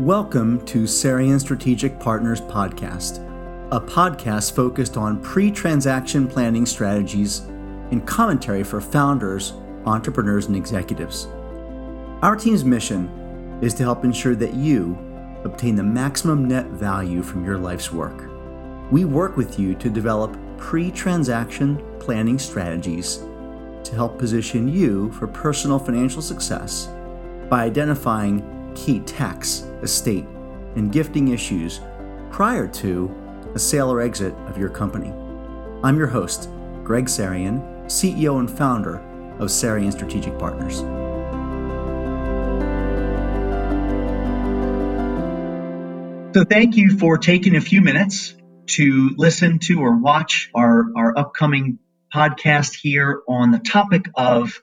Welcome to Sarian Strategic Partners Podcast, a podcast focused on pre transaction planning strategies and commentary for founders, entrepreneurs, and executives. Our team's mission is to help ensure that you obtain the maximum net value from your life's work. We work with you to develop pre transaction planning strategies to help position you for personal financial success by identifying key tax, estate, and gifting issues prior to a sale or exit of your company. I'm your host, Greg Sarian, CEO and founder of Sarian Strategic Partners. So, thank you for taking a few minutes to listen to or watch our, our upcoming podcast here on the topic of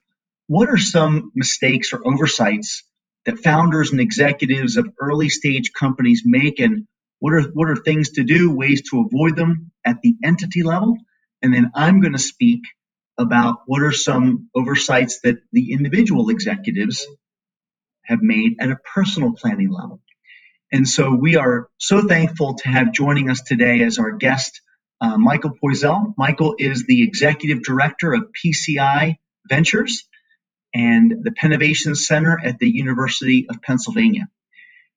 what are some mistakes or oversights that founders and executives of early stage companies make and what are what are things to do, ways to avoid them at the entity level. And then I'm going to speak about what are some oversights that the individual executives have made at a personal planning level. And so we are so thankful to have joining us today as our guest, uh, Michael Poisel. Michael is the executive director of PCI Ventures and the Pennovation Center at the University of Pennsylvania.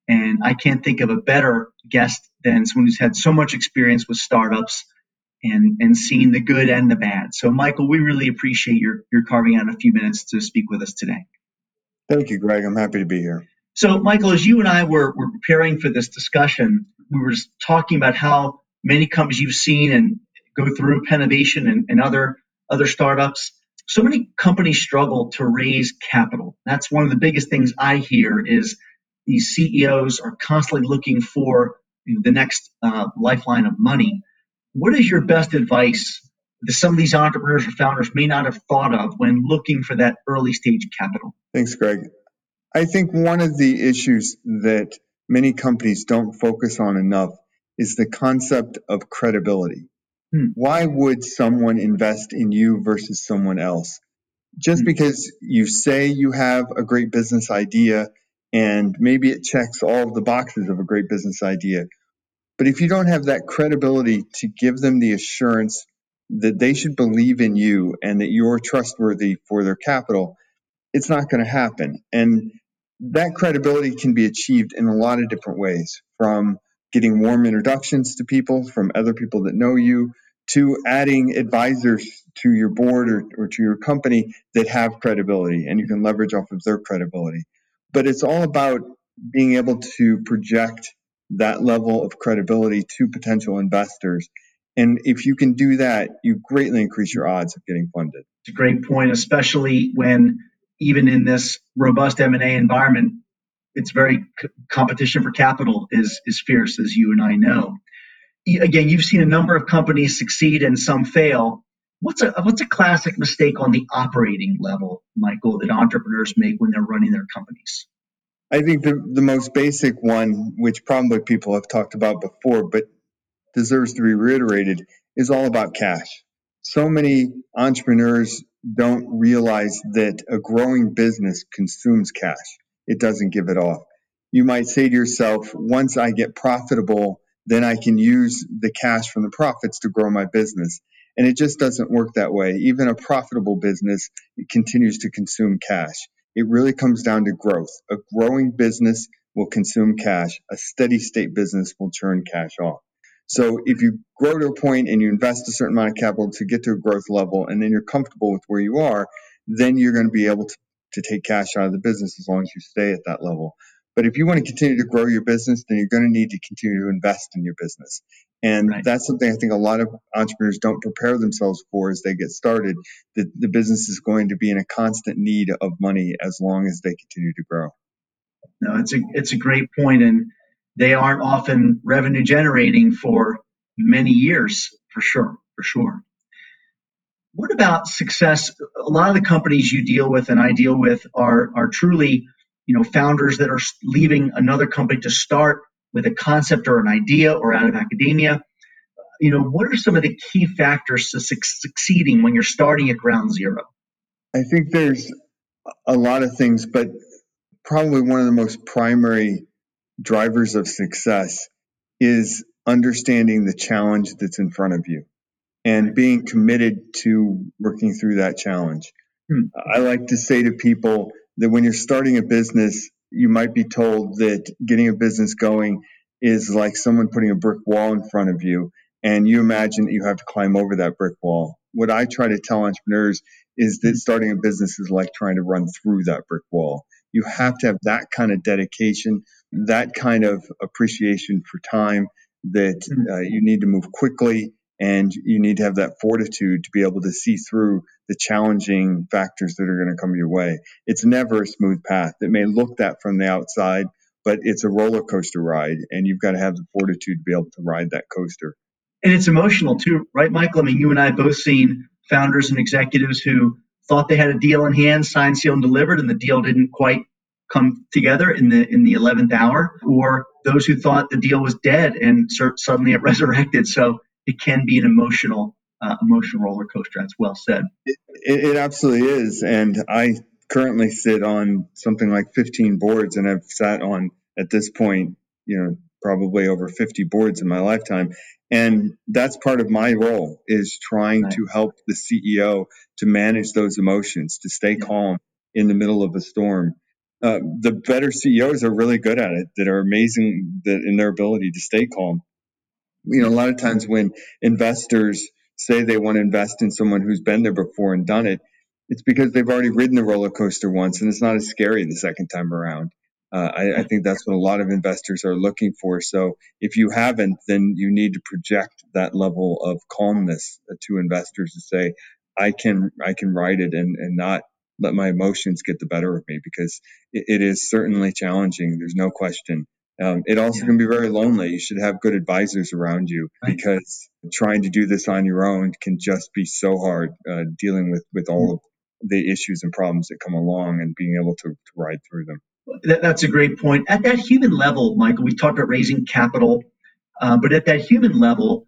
And I can't think of a better guest than someone who's had so much experience with startups and, and seen the good and the bad. So, Michael, we really appreciate your, your carving out a few minutes to speak with us today. Thank you, Greg. I'm happy to be here. So, Michael, as you and I were, were preparing for this discussion, we were talking about how many companies you've seen and go through Pennovation and, and other other startups so many companies struggle to raise capital. That's one of the biggest things I hear is these CEOs are constantly looking for the next uh, lifeline of money. What is your best advice that some of these entrepreneurs or founders may not have thought of when looking for that early stage capital? Thanks, Greg. I think one of the issues that many companies don't focus on enough is the concept of credibility. Hmm. Why would someone invest in you versus someone else? Just hmm. because you say you have a great business idea and maybe it checks all of the boxes of a great business idea. But if you don't have that credibility to give them the assurance that they should believe in you and that you're trustworthy for their capital, it's not going to happen. And that credibility can be achieved in a lot of different ways from getting warm introductions to people from other people that know you to adding advisors to your board or, or to your company that have credibility and you can leverage off of their credibility. But it's all about being able to project that level of credibility to potential investors. And if you can do that, you greatly increase your odds of getting funded. It's a great point, especially when even in this robust M&A environment, it's very competition for capital is is fierce, as you and I know again, you've seen a number of companies succeed and some fail. What's a what's a classic mistake on the operating level, Michael, that entrepreneurs make when they're running their companies? I think the, the most basic one, which probably people have talked about before, but deserves to be reiterated, is all about cash. So many entrepreneurs don't realize that a growing business consumes cash. It doesn't give it off. You might say to yourself, once I get profitable, then I can use the cash from the profits to grow my business. And it just doesn't work that way. Even a profitable business continues to consume cash. It really comes down to growth. A growing business will consume cash. A steady state business will churn cash off. So if you grow to a point and you invest a certain amount of capital to get to a growth level and then you're comfortable with where you are, then you're going to be able to, to take cash out of the business as long as you stay at that level. But if you want to continue to grow your business, then you're going to need to continue to invest in your business. And right. that's something I think a lot of entrepreneurs don't prepare themselves for as they get started. That the business is going to be in a constant need of money as long as they continue to grow. No, it's a it's a great point, and they aren't often revenue generating for many years, for sure, for sure. What about success? A lot of the companies you deal with and I deal with are are truly you know, founders that are leaving another company to start with a concept or an idea or out of academia. You know, what are some of the key factors to su- succeeding when you're starting at ground zero? I think there's a lot of things, but probably one of the most primary drivers of success is understanding the challenge that's in front of you and being committed to working through that challenge. Hmm. I like to say to people that when you're starting a business, you might be told that getting a business going is like someone putting a brick wall in front of you and you imagine that you have to climb over that brick wall. What I try to tell entrepreneurs is that starting a business is like trying to run through that brick wall. You have to have that kind of dedication, that kind of appreciation for time, that mm-hmm. uh, you need to move quickly and you need to have that fortitude to be able to see through the challenging factors that are going to come your way. It's never a smooth path. It may look that from the outside, but it's a roller coaster ride, and you've got to have the fortitude to be able to ride that coaster. And it's emotional too, right, Michael? I mean, you and I both seen founders and executives who thought they had a deal in hand, signed, sealed, and delivered, and the deal didn't quite come together in the in the eleventh hour, or those who thought the deal was dead and suddenly it resurrected. So it can be an emotional uh, emotional roller coaster. That's well said. It, it, absolutely is, and I currently sit on something like 15 boards, and I've sat on at this point, you know, probably over 50 boards in my lifetime. And that's part of my role is trying right. to help the CEO to manage those emotions, to stay yeah. calm in the middle of a storm. Uh, the better CEOs are really good at it, that are amazing that in their ability to stay calm. You know, a lot of times when investors say they want to invest in someone who's been there before and done it, it's because they've already ridden the roller coaster once and it's not as scary the second time around. Uh, I, I, think that's what a lot of investors are looking for. So if you haven't, then you need to project that level of calmness to investors to say, I can I can ride it and, and not let my emotions get the better of me because it, it is certainly challenging. There's no question. Um, it also yeah. can be very lonely. You should have good advisors around you right. because trying to do this on your own can just be so hard. Uh, dealing with with all of the issues and problems that come along and being able to, to ride through them. That, that's a great point. At that human level, Michael, we talked about raising capital, uh, but at that human level,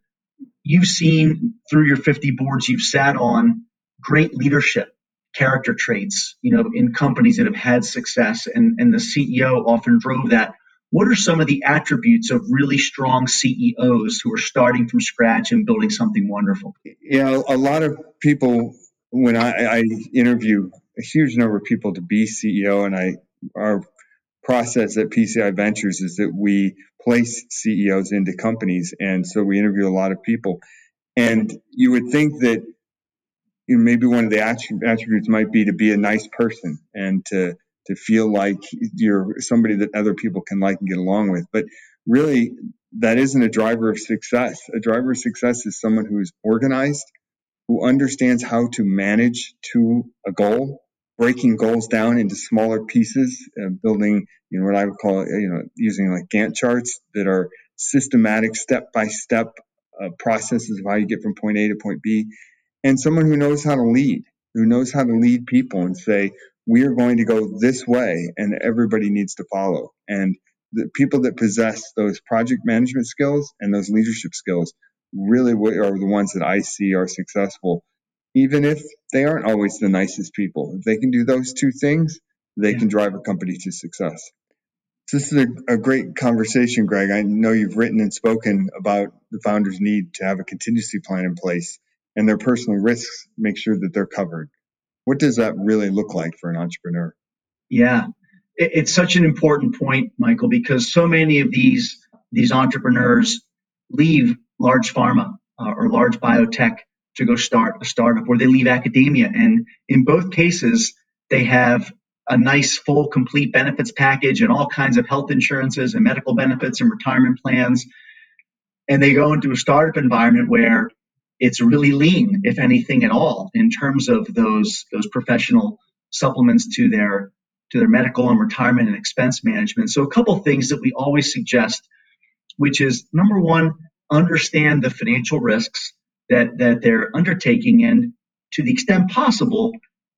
you've seen through your 50 boards you've sat on great leadership character traits, you know, in companies that have had success, and and the CEO often drove that. What are some of the attributes of really strong CEOs who are starting from scratch and building something wonderful? Yeah, a lot of people when I, I interview a huge number of people to be CEO, and I our process at PCI Ventures is that we place CEOs into companies, and so we interview a lot of people. And you would think that you know, maybe one of the attributes might be to be a nice person and to to feel like you're somebody that other people can like and get along with. But really, that isn't a driver of success. A driver of success is someone who's organized, who understands how to manage to a goal, breaking goals down into smaller pieces, uh, building, you know, what I would call, you know, using like Gantt charts that are systematic, step by step processes of how you get from point A to point B, and someone who knows how to lead, who knows how to lead people and say, we are going to go this way and everybody needs to follow. And the people that possess those project management skills and those leadership skills really are the ones that I see are successful, even if they aren't always the nicest people. If they can do those two things, they yeah. can drive a company to success. So this is a, a, great conversation, Greg. I know you've written and spoken about the founder's need to have a contingency plan in place and their personal risks, make sure that they're covered. What does that really look like for an entrepreneur? Yeah, it's such an important point, Michael, because so many of these these entrepreneurs leave large pharma uh, or large biotech to go start a startup, or they leave academia, and in both cases, they have a nice, full, complete benefits package and all kinds of health insurances and medical benefits and retirement plans. And they go into a startup environment where it's really lean, if anything at all, in terms of those those professional supplements to their to their medical and retirement and expense management. So a couple things that we always suggest, which is number one, understand the financial risks that that they're undertaking, and to the extent possible,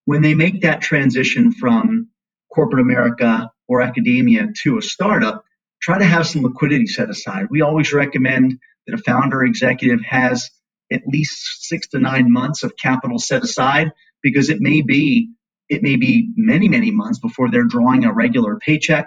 when they make that transition from corporate America or academia to a startup, try to have some liquidity set aside. We always recommend that a founder executive has at least six to nine months of capital set aside because it may be it may be many many months before they're drawing a regular paycheck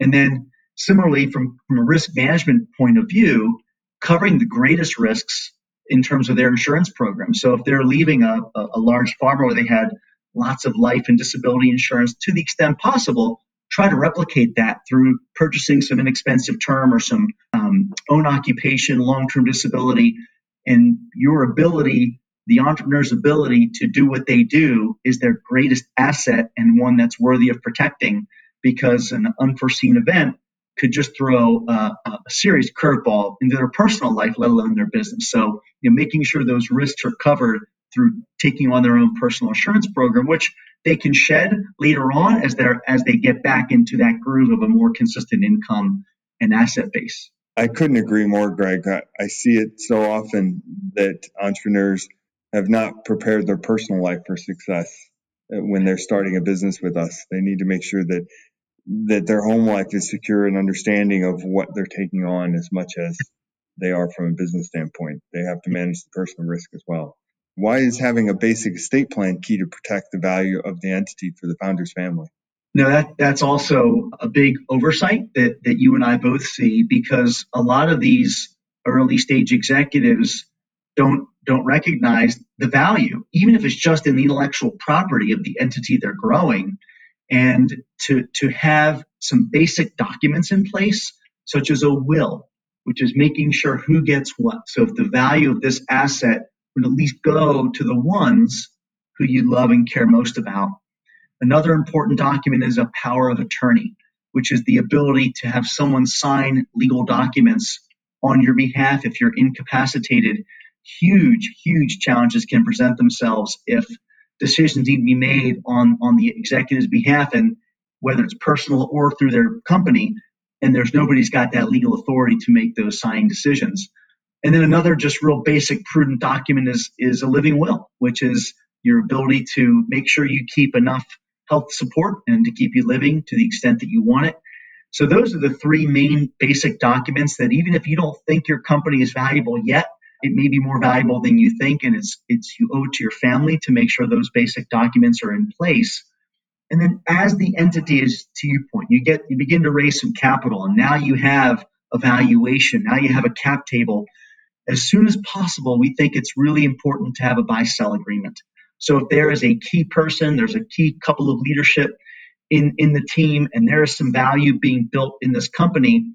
and then Similarly, from, from a risk management point of view, covering the greatest risks in terms of their insurance program. So if they're leaving a, a, large farm where they had lots of life and disability insurance to the extent possible, try to replicate that through purchasing some inexpensive term or some um, own occupation, long term disability. And your ability, the entrepreneur's ability to do what they do, is their greatest asset and one that's worthy of protecting because an unforeseen event could just throw a, a serious curveball into their personal life, let alone their business. So, you know, making sure those risks are covered through taking on their own personal insurance program, which they can shed later on as they as they get back into that groove of a more consistent income and asset base. I couldn't agree more, Greg. I, I see it so often that entrepreneurs have not prepared their personal life for success uh, when they're starting a business with us. They need to make sure that that their home life is secure and understanding of what they're taking on as much as they are from a business standpoint. They have to manage the personal risk as well. Why is having a basic estate plan key to protect the value of the entity for the founder's family? No, that that's also a big oversight that that you and I both see because a lot of these early stage executives don't don't recognize the value, even if it's just in the intellectual property of the entity they're growing, and to to have some basic documents in place, such as a will, which is making sure who gets what. So if the value of this asset would at least go to the ones who you love and care most about. Another important document is a power of attorney, which is the ability to have someone sign legal documents on your behalf if you're incapacitated. Huge, huge challenges can present themselves if decisions need to be made on, on the executive's behalf, and whether it's personal or through their company, and there's nobody's got that legal authority to make those signing decisions. And then another just real basic prudent document is, is a living will, which is your ability to make sure you keep enough health support and to keep you living to the extent that you want it. So those are the three main basic documents that even if you don't think your company is valuable yet, it may be more valuable than you think, and it's it's you owe it to your family to make sure those basic documents are in place. And then as the entity is to your point, you get you begin to raise some capital, and now you have a valuation, now you have a cap table as soon as possible, we think it's really important to have a buy sell agreement. So if there is a key person, there's a key couple of leadership in, in the team, and there is some value being built in this company,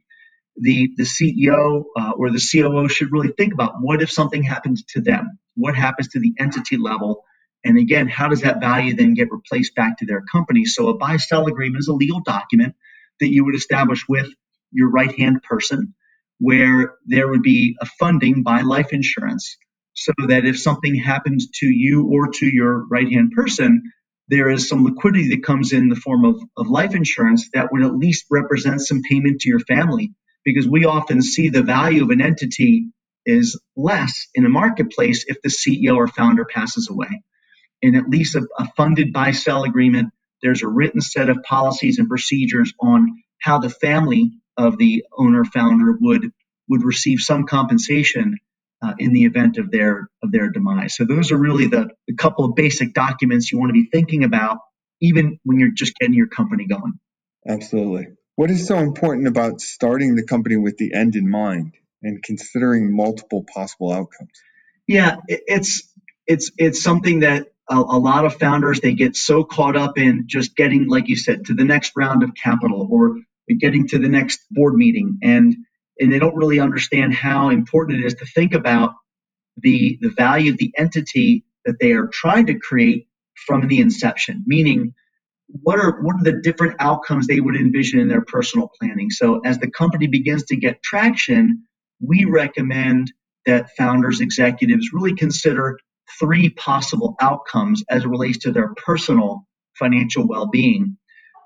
the, the CEO uh, or the COO should really think about what if something happens to them? What happens to the entity level? And again, how does that value then get replaced back to their company? So a buy sell agreement is a legal document that you would establish with your right hand person where there would be a funding by life insurance so that if something happens to you or to your right hand person, there is some liquidity that comes in the form of, of life insurance that would at least represent some payment to your family. Because we often see the value of an entity is less in a marketplace if the CEO or founder passes away. In at least a, a funded buy sell agreement, there's a written set of policies and procedures on how the family of the owner founder would would receive some compensation uh, in the event of their of their demise. So those are really the, the couple of basic documents you want to be thinking about, even when you're just getting your company going. Absolutely. What is so important about starting the company with the end in mind and considering multiple possible outcomes? Yeah, it's it's it's something that a, a, lot of founders they get so caught up in just getting, like you said, to the next round of capital or getting to the next board meeting and and they don't really understand how important it is to think about the the value of the entity that they are trying to create from the inception. Meaning what are what are the different outcomes they would envision in their personal planning? So as the company begins to get traction we recommend that founders executives really consider three possible outcomes as it relates to their personal financial well-being.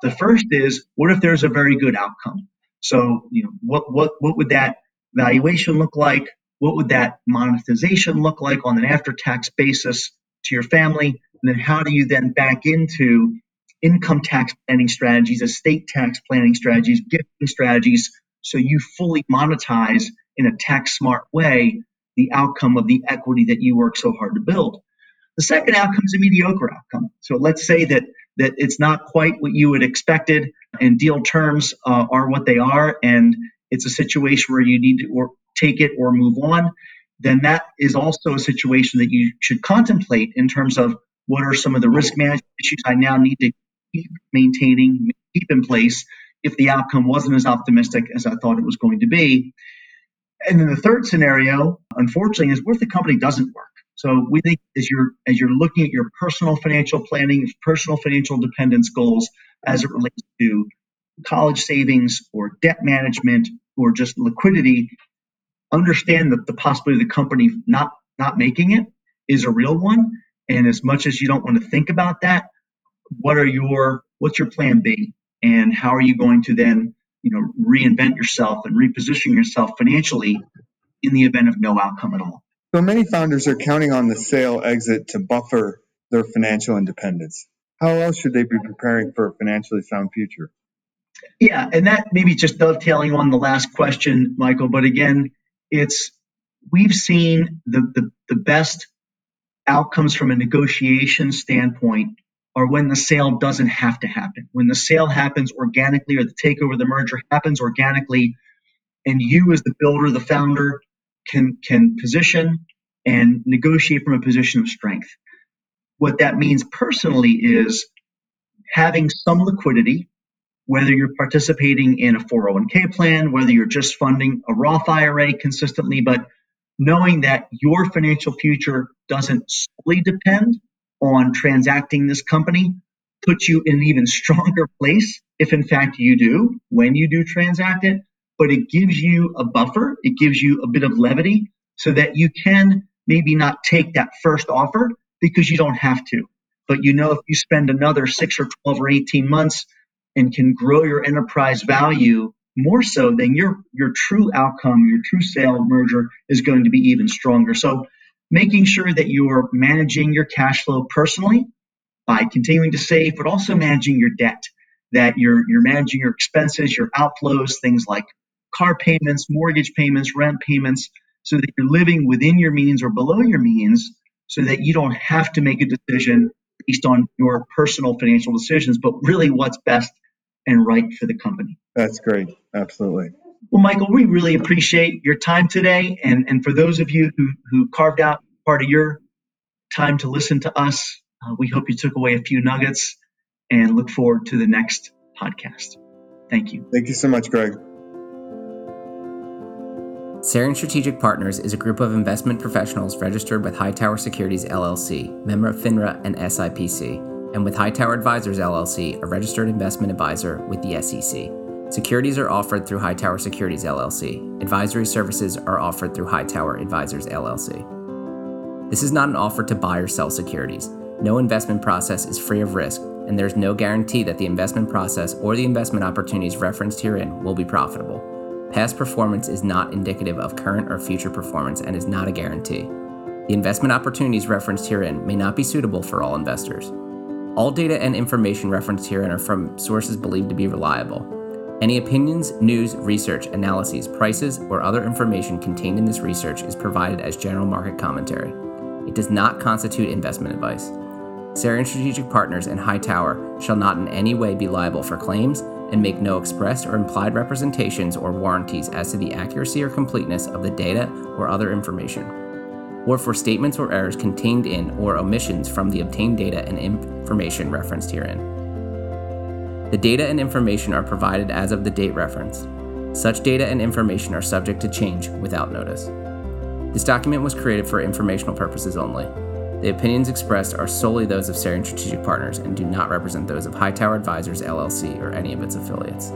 The first is what if there's a very good outcome? So, you know, what what what would that valuation look like? What would that monetization look like on an after-tax basis to your family? And then how do you then back into income tax planning strategies, estate tax planning strategies, gifting strategies, so you fully monetize in a tax smart way the outcome of the equity that you work so hard to build. The second outcome is a mediocre outcome. So let's say that that it's not quite what you had expected. And deal terms uh, are what they are, and it's a situation where you need to or take it or move on, then that is also a situation that you should contemplate in terms of what are some of the risk management issues I now need to keep maintaining, keep in place if the outcome wasn't as optimistic as I thought it was going to be. And then the third scenario, unfortunately, is what if the company doesn't work? So we think as you're as you're looking at your personal financial planning, personal financial dependence goals as it relates to college savings or debt management or just liquidity, understand that the possibility of the company not not making it is a real one. And as much as you don't want to think about that, what are your what's your plan B? And how are you going to then, you know, reinvent yourself and reposition yourself financially in the event of no outcome at all? So many founders are counting on the sale exit to buffer their financial independence. How else should they be preparing for a financially sound future? Yeah, and that maybe just dovetailing on the last question, Michael. But again, it's we've seen the, the, the best outcomes from a negotiation standpoint are when the sale doesn't have to happen. When the sale happens organically or the takeover, the merger happens organically, and you as the builder, the founder, can can position and negotiate from a position of strength. What that means personally is having some liquidity, whether you're participating in a 401k plan, whether you're just funding a Roth IRA consistently, but knowing that your financial future doesn't solely depend on transacting this company puts you in an even stronger place if in fact you do when you do transact it but it gives you a buffer. It gives you a bit of levity so that you can maybe not take that first offer because you don't have to. But you know if you spend another 6 or 12 or 18 months and can grow your enterprise value more so then your your true outcome your true sale merger is going to be even stronger. So making sure that you are managing your cash flow personally by continuing to save, but also managing your debt, that you're, you're managing your expenses, your outflows, things like car payments, mortgage payments, rent payments, so that you're living within your means or below your means so that you don't have to make a decision based on your personal financial decisions, but really what's best and right for the company. That's great. Absolutely. Well, Michael, we really appreciate your time today. And, and for those of you who, who carved out part of your time to listen to us, uh, we hope you took away a few nuggets and look forward to the next podcast. Thank you. Thank you so much, Greg. Sarian Strategic Partners is a group of investment professionals registered with Hightower Securities LLC, member of FINRA and SIPC, and with Hightower Advisors LLC, a registered investment advisor with the SEC. Securities are offered through Hightower Securities LLC. Advisory services are offered through Hightower Advisors LLC. This is not an offer to buy or sell securities. No investment process is free of risk, and there is no guarantee that the investment process or the investment opportunities referenced herein will be profitable. Past performance is not indicative of current or future performance and is not a guarantee. The investment opportunities referenced herein may not be suitable for all investors. All data and information referenced herein are from sources believed to be reliable. Any opinions, news, research, analyses, prices, or other information contained in this research is provided as general market commentary. It does not constitute investment advice. Sarian Strategic Partners and Hightower shall not in any way be liable for claims and make no expressed or implied representations or warranties as to the accuracy or completeness of the data or other information, or for statements or errors contained in or omissions from the obtained data and information referenced herein. The data and information are provided as of the date referenced. Such data and information are subject to change without notice. This document was created for informational purposes only. The opinions expressed are solely those of Sarian Strategic Partners and do not represent those of Hightower Advisors LLC or any of its affiliates.